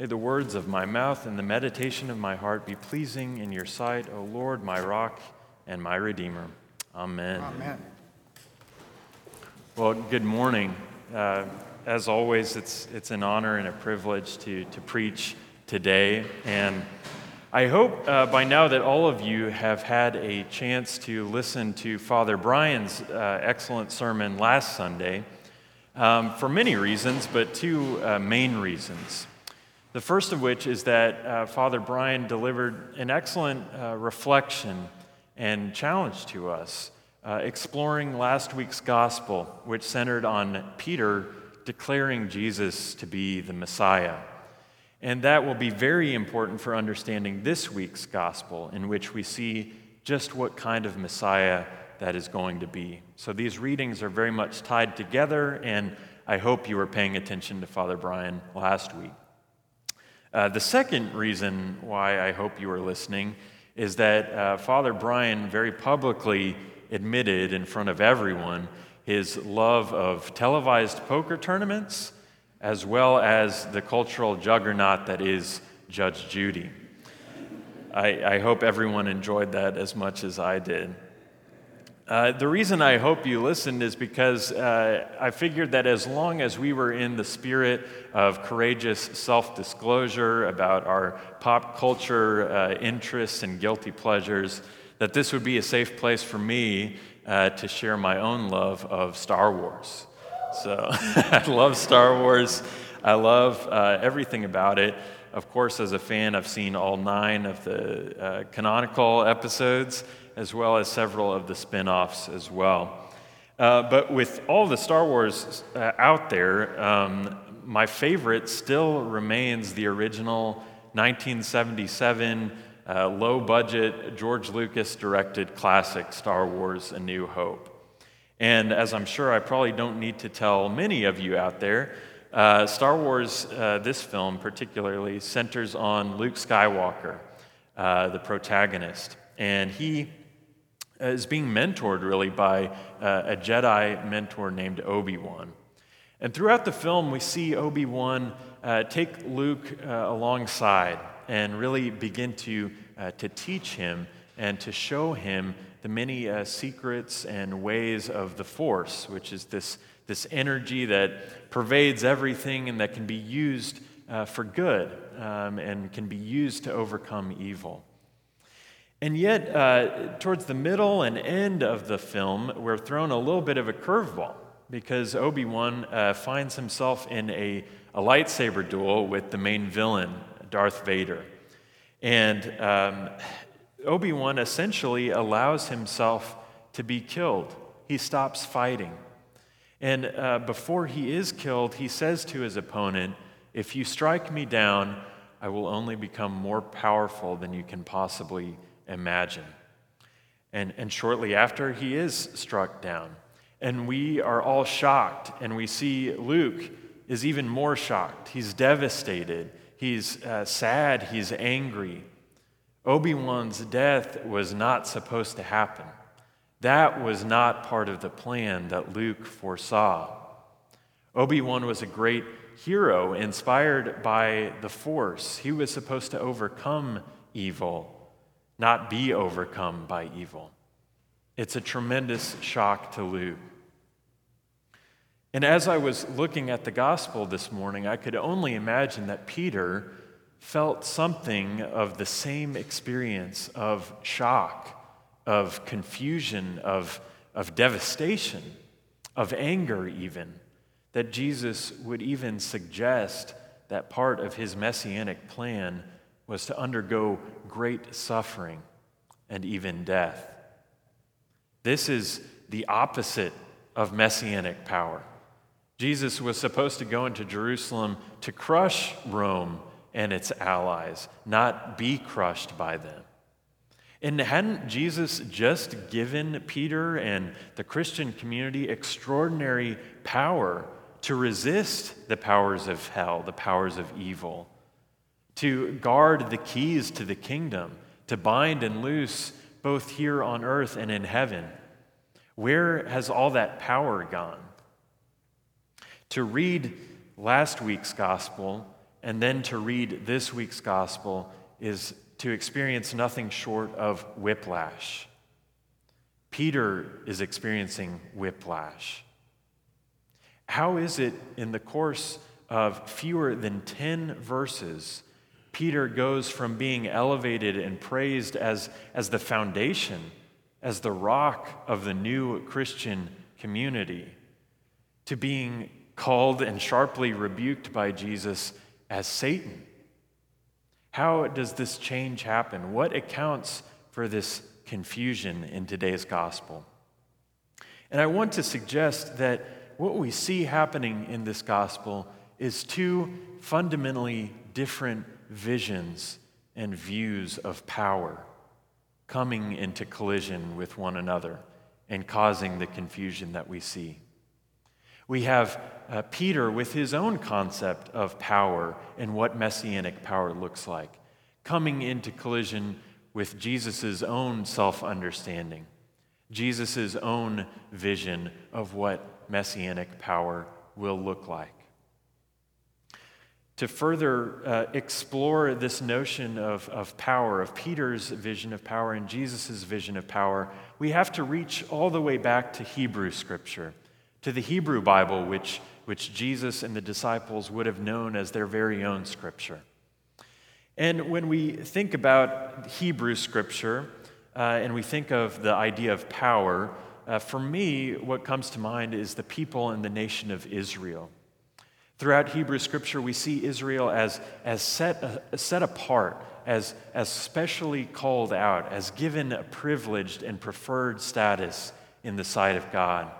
May the words of my mouth and the meditation of my heart be pleasing in your sight, O Lord, my rock and my redeemer. Amen. Amen. Well, good morning. Uh, as always, it's, it's an honor and a privilege to, to preach today. And I hope uh, by now that all of you have had a chance to listen to Father Brian's uh, excellent sermon last Sunday um, for many reasons, but two uh, main reasons. The first of which is that uh, Father Brian delivered an excellent uh, reflection and challenge to us, uh, exploring last week's gospel, which centered on Peter declaring Jesus to be the Messiah. And that will be very important for understanding this week's gospel, in which we see just what kind of Messiah that is going to be. So these readings are very much tied together, and I hope you were paying attention to Father Brian last week. Uh, the second reason why I hope you are listening is that uh, Father Brian very publicly admitted in front of everyone his love of televised poker tournaments as well as the cultural juggernaut that is Judge Judy. I, I hope everyone enjoyed that as much as I did. Uh, the reason I hope you listened is because uh, I figured that as long as we were in the spirit of courageous self disclosure about our pop culture uh, interests and guilty pleasures, that this would be a safe place for me uh, to share my own love of Star Wars. So I love Star Wars. I love uh, everything about it. Of course, as a fan, I've seen all nine of the canonical episodes, as well as several of the spin offs as well. Uh, but with all the Star Wars uh, out there, um, my favorite still remains the original 1977 uh, low budget George Lucas directed classic Star Wars A New Hope. And as I'm sure I probably don't need to tell many of you out there, uh, Star Wars, uh, this film particularly, centers on Luke Skywalker, uh, the protagonist. And he is being mentored really by uh, a Jedi mentor named Obi Wan. And throughout the film, we see Obi Wan uh, take Luke uh, alongside and really begin to, uh, to teach him and to show him the many uh, secrets and ways of the Force, which is this, this energy that pervades everything and that can be used uh, for good um, and can be used to overcome evil. And yet, uh, towards the middle and end of the film, we're thrown a little bit of a curveball because Obi Wan uh, finds himself in a, a lightsaber duel with the main villain, Darth Vader. And um, Obi Wan essentially allows himself to be killed. He stops fighting. And uh, before he is killed, he says to his opponent, If you strike me down, I will only become more powerful than you can possibly imagine. And, and shortly after, he is struck down. And we are all shocked, and we see Luke is even more shocked. He's devastated. He's uh, sad, he's angry. Obi Wan's death was not supposed to happen. That was not part of the plan that Luke foresaw. Obi Wan was a great hero inspired by the Force. He was supposed to overcome evil, not be overcome by evil. It's a tremendous shock to Luke. And as I was looking at the gospel this morning, I could only imagine that Peter felt something of the same experience of shock, of confusion, of, of devastation, of anger, even, that Jesus would even suggest that part of his messianic plan was to undergo great suffering and even death. This is the opposite of messianic power. Jesus was supposed to go into Jerusalem to crush Rome and its allies, not be crushed by them. And hadn't Jesus just given Peter and the Christian community extraordinary power to resist the powers of hell, the powers of evil, to guard the keys to the kingdom, to bind and loose both here on earth and in heaven? Where has all that power gone? To read last week's gospel, and then to read this week's gospel is to experience nothing short of whiplash. Peter is experiencing whiplash. How is it in the course of fewer than 10 verses, Peter goes from being elevated and praised as, as the foundation, as the rock of the new Christian community, to being called and sharply rebuked by Jesus as Satan? How does this change happen? What accounts for this confusion in today's gospel? And I want to suggest that what we see happening in this gospel is two fundamentally different visions and views of power coming into collision with one another and causing the confusion that we see. We have uh, Peter with his own concept of power and what messianic power looks like, coming into collision with Jesus' own self understanding, Jesus' own vision of what messianic power will look like to further uh, explore this notion of, of power, of Peter's vision of power and Jesus' vision of power, we have to reach all the way back to Hebrew scripture, to the Hebrew Bible, which, which Jesus and the disciples would have known as their very own scripture. And when we think about Hebrew scripture uh, and we think of the idea of power, uh, for me, what comes to mind is the people and the nation of Israel. Throughout Hebrew scripture, we see Israel as, as set, uh, set apart, as, as specially called out, as given a privileged and preferred status in the sight of God.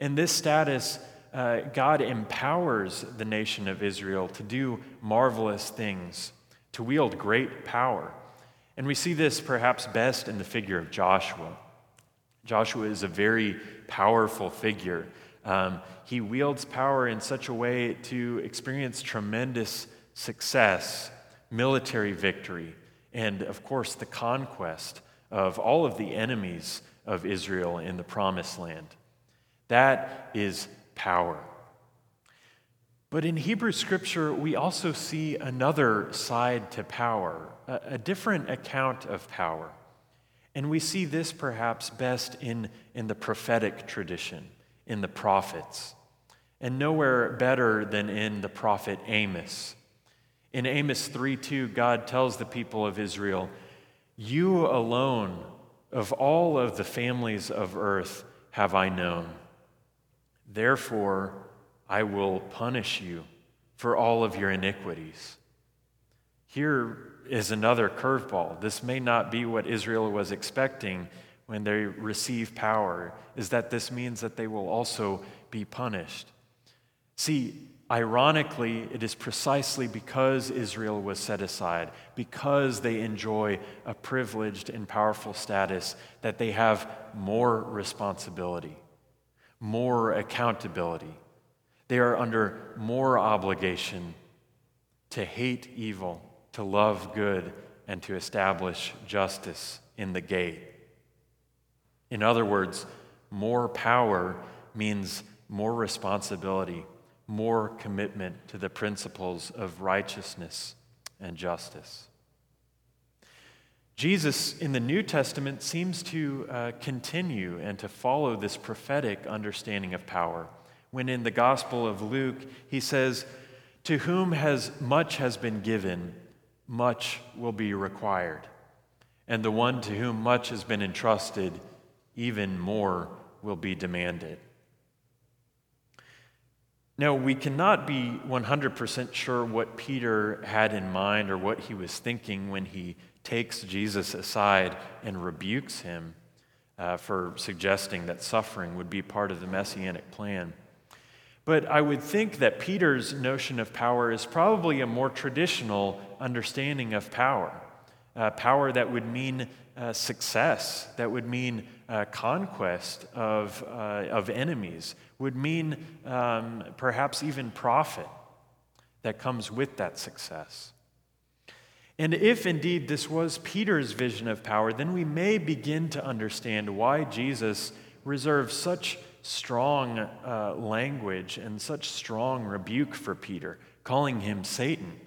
In this status, uh, God empowers the nation of Israel to do marvelous things, to wield great power. And we see this perhaps best in the figure of Joshua. Joshua is a very powerful figure. Um, he wields power in such a way to experience tremendous success, military victory, and of course, the conquest of all of the enemies of Israel in the promised land. That is power. But in Hebrew scripture, we also see another side to power, a, different account of power. And we see this perhaps best in, in the prophetic tradition in the prophets, and nowhere better than in the prophet Amos. In Amos 3 2, God tells the people of Israel, You alone of all of the families of earth have I known. Therefore, I will punish you for all of your iniquities. Here is another curveball. This may not be what Israel was expecting when they receive power is that this means that they will also be punished. See, ironically, it is precisely because Israel was set aside, because they enjoy a privileged and powerful status, that they have more responsibility, more accountability. They are under more obligation to hate evil, to love good, and to establish justice in the gate. In other words, more power means more responsibility, more commitment to the principles of righteousness and justice. Jesus in the New Testament seems to uh, continue and to follow this prophetic understanding of power. When in the Gospel of Luke, he says, To whom has much has been given, much will be required. And the one to whom much has been entrusted, even more will be demanded. Now, we cannot be 100% sure what Peter had in mind or what he was thinking when he takes Jesus aside and rebukes him uh, for suggesting that suffering would be part of the messianic plan. But I would think that Peter's notion of power is probably a more traditional understanding of power. Uh, power that would mean uh, success, that would mean uh, conquest of, uh, of enemies, would mean um, perhaps even profit that comes with that success. And if indeed this was Peter's vision of power, then we may begin to understand why Jesus reserves such strong uh, language and such strong rebuke for Peter, calling him Satan.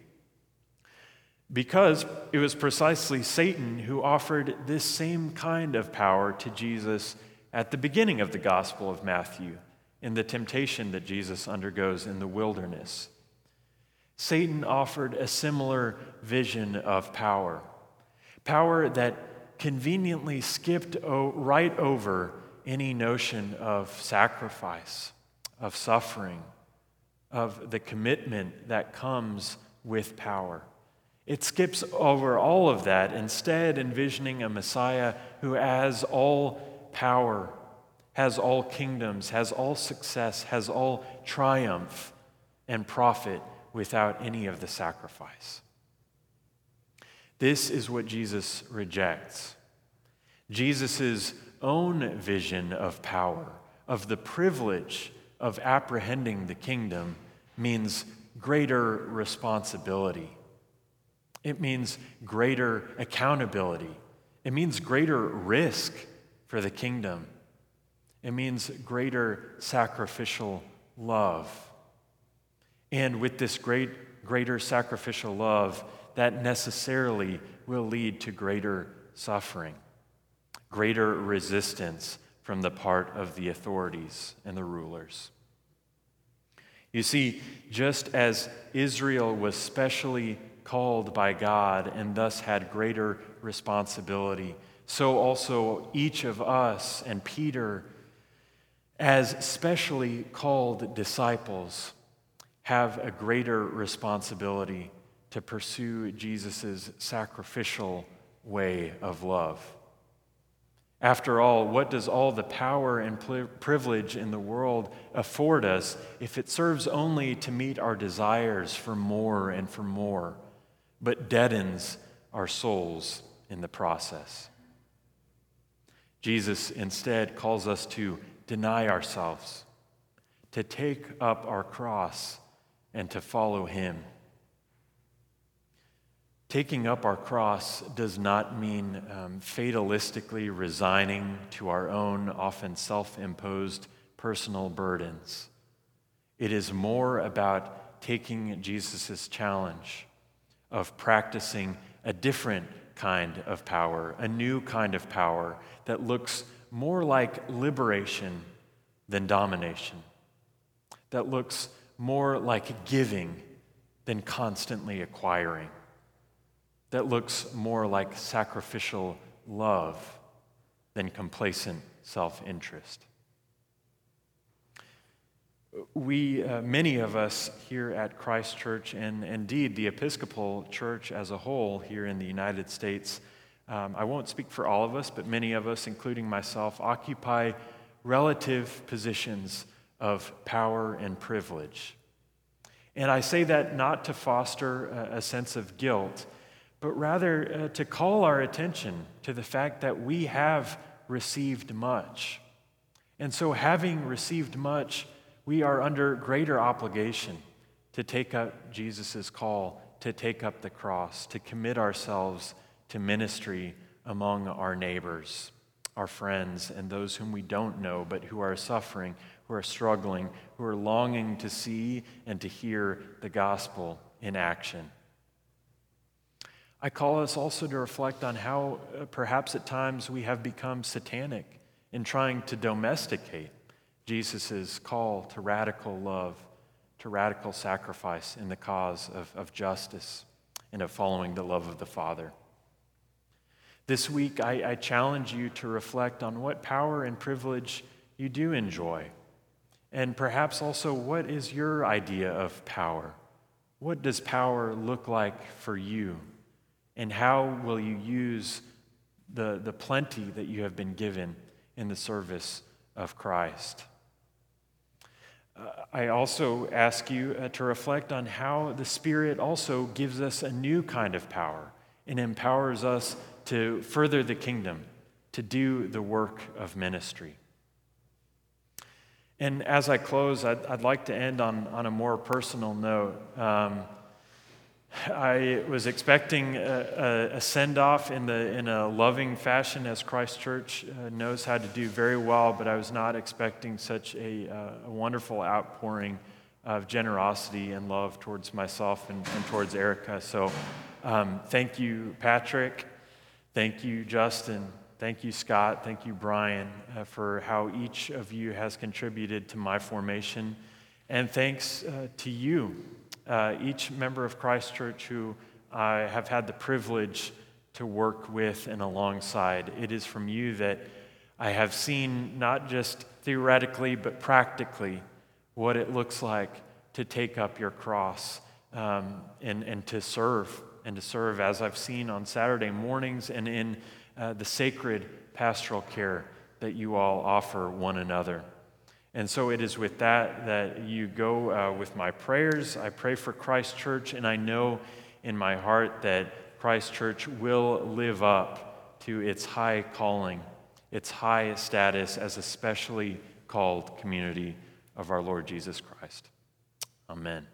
Because it was precisely Satan who offered this same kind of power to Jesus at the beginning of the Gospel of Matthew in the temptation that Jesus undergoes in the wilderness. Satan offered a similar vision of power, power that conveniently skipped right over any notion of sacrifice, of suffering, of the commitment that comes with power. It skips over all of that, instead, envisioning a Messiah who has all power, has all kingdoms, has all success, has all triumph and profit without any of the sacrifice. This is what Jesus rejects. Jesus' own vision of power, of the privilege of apprehending the kingdom, means greater responsibility. It means greater accountability. It means greater risk for the kingdom. It means greater sacrificial love. And with this great, greater sacrificial love, that necessarily will lead to greater suffering, greater resistance from the part of the authorities and the rulers. You see, just as Israel was specially called by God and thus had greater responsibility, so also each of us and Peter, as specially called disciples, have a greater responsibility to pursue Jesus' sacrificial way of love. After all, what does all the power and privilege in the world afford us if it serves only to meet our desires for more and for more, but deadens our souls in the process? Jesus instead calls us to deny ourselves, to take up our cross, and to follow Him. Taking up our cross does not mean um, fatalistically resigning to our own, often self imposed personal burdens. It is more about taking Jesus' challenge of practicing a different kind of power, a new kind of power that looks more like liberation than domination, that looks more like giving than constantly acquiring that looks more like sacrificial love than complacent self interest. We, uh, many of us here at Christ Church, and indeed the Episcopal Church as a whole here in the United States, um, I won't speak for all of us, but many of us, including myself, occupy relative positions of power and privilege. And I say that not to foster a, a sense of guilt but rather uh, to call our attention to the fact that we have received much. And so, having received much, we are under greater obligation to take up Jesus' call, to take up the cross, to commit ourselves to ministry among our neighbors, our friends, and those whom we don't know but who are suffering, who are struggling, who are longing to see and to hear the gospel in action. I call us also to reflect on how uh, perhaps at times we have become satanic in trying to domesticate Jesus' call to radical love, to radical sacrifice in the cause of, of justice and of following the love of the Father. This week, I, I challenge you to reflect on what power and privilege you do enjoy, and perhaps also what is your idea of power? What does power look like for you? And how will you use the, the plenty that you have been given in the service of Christ? Uh, I also ask you uh, to reflect on how the Spirit also gives us a new kind of power and empowers us to further the kingdom, to do the work of ministry. And as I close, I'd, I'd like to end on, on a more personal note. Um, I was expecting a, a, send off in, the, in a loving fashion, as Christ Church uh, knows how to do very well, but I was not expecting such a, uh, a wonderful outpouring of generosity and love towards myself and, and towards Erica. So, um, thank you, Patrick. Thank you, Justin. Thank you, Scott. Thank you, Brian, uh, for how each of you has contributed to my formation. And thanks uh, to you uh, each member of Christ Church who I have had the privilege to work with and alongside. It is from you that I have seen, not just theoretically, but practically, what it looks like to take up your cross um, and, and to serve, and to serve as I've seen on Saturday mornings and in uh, the sacred pastoral care that you all offer one another. And so it is with that that you go uh, with my prayers. I pray for Christ Church, and I know in my heart that Christ Church will live up to its high calling, its high status as a specially called community of our Lord Jesus Christ. Amen.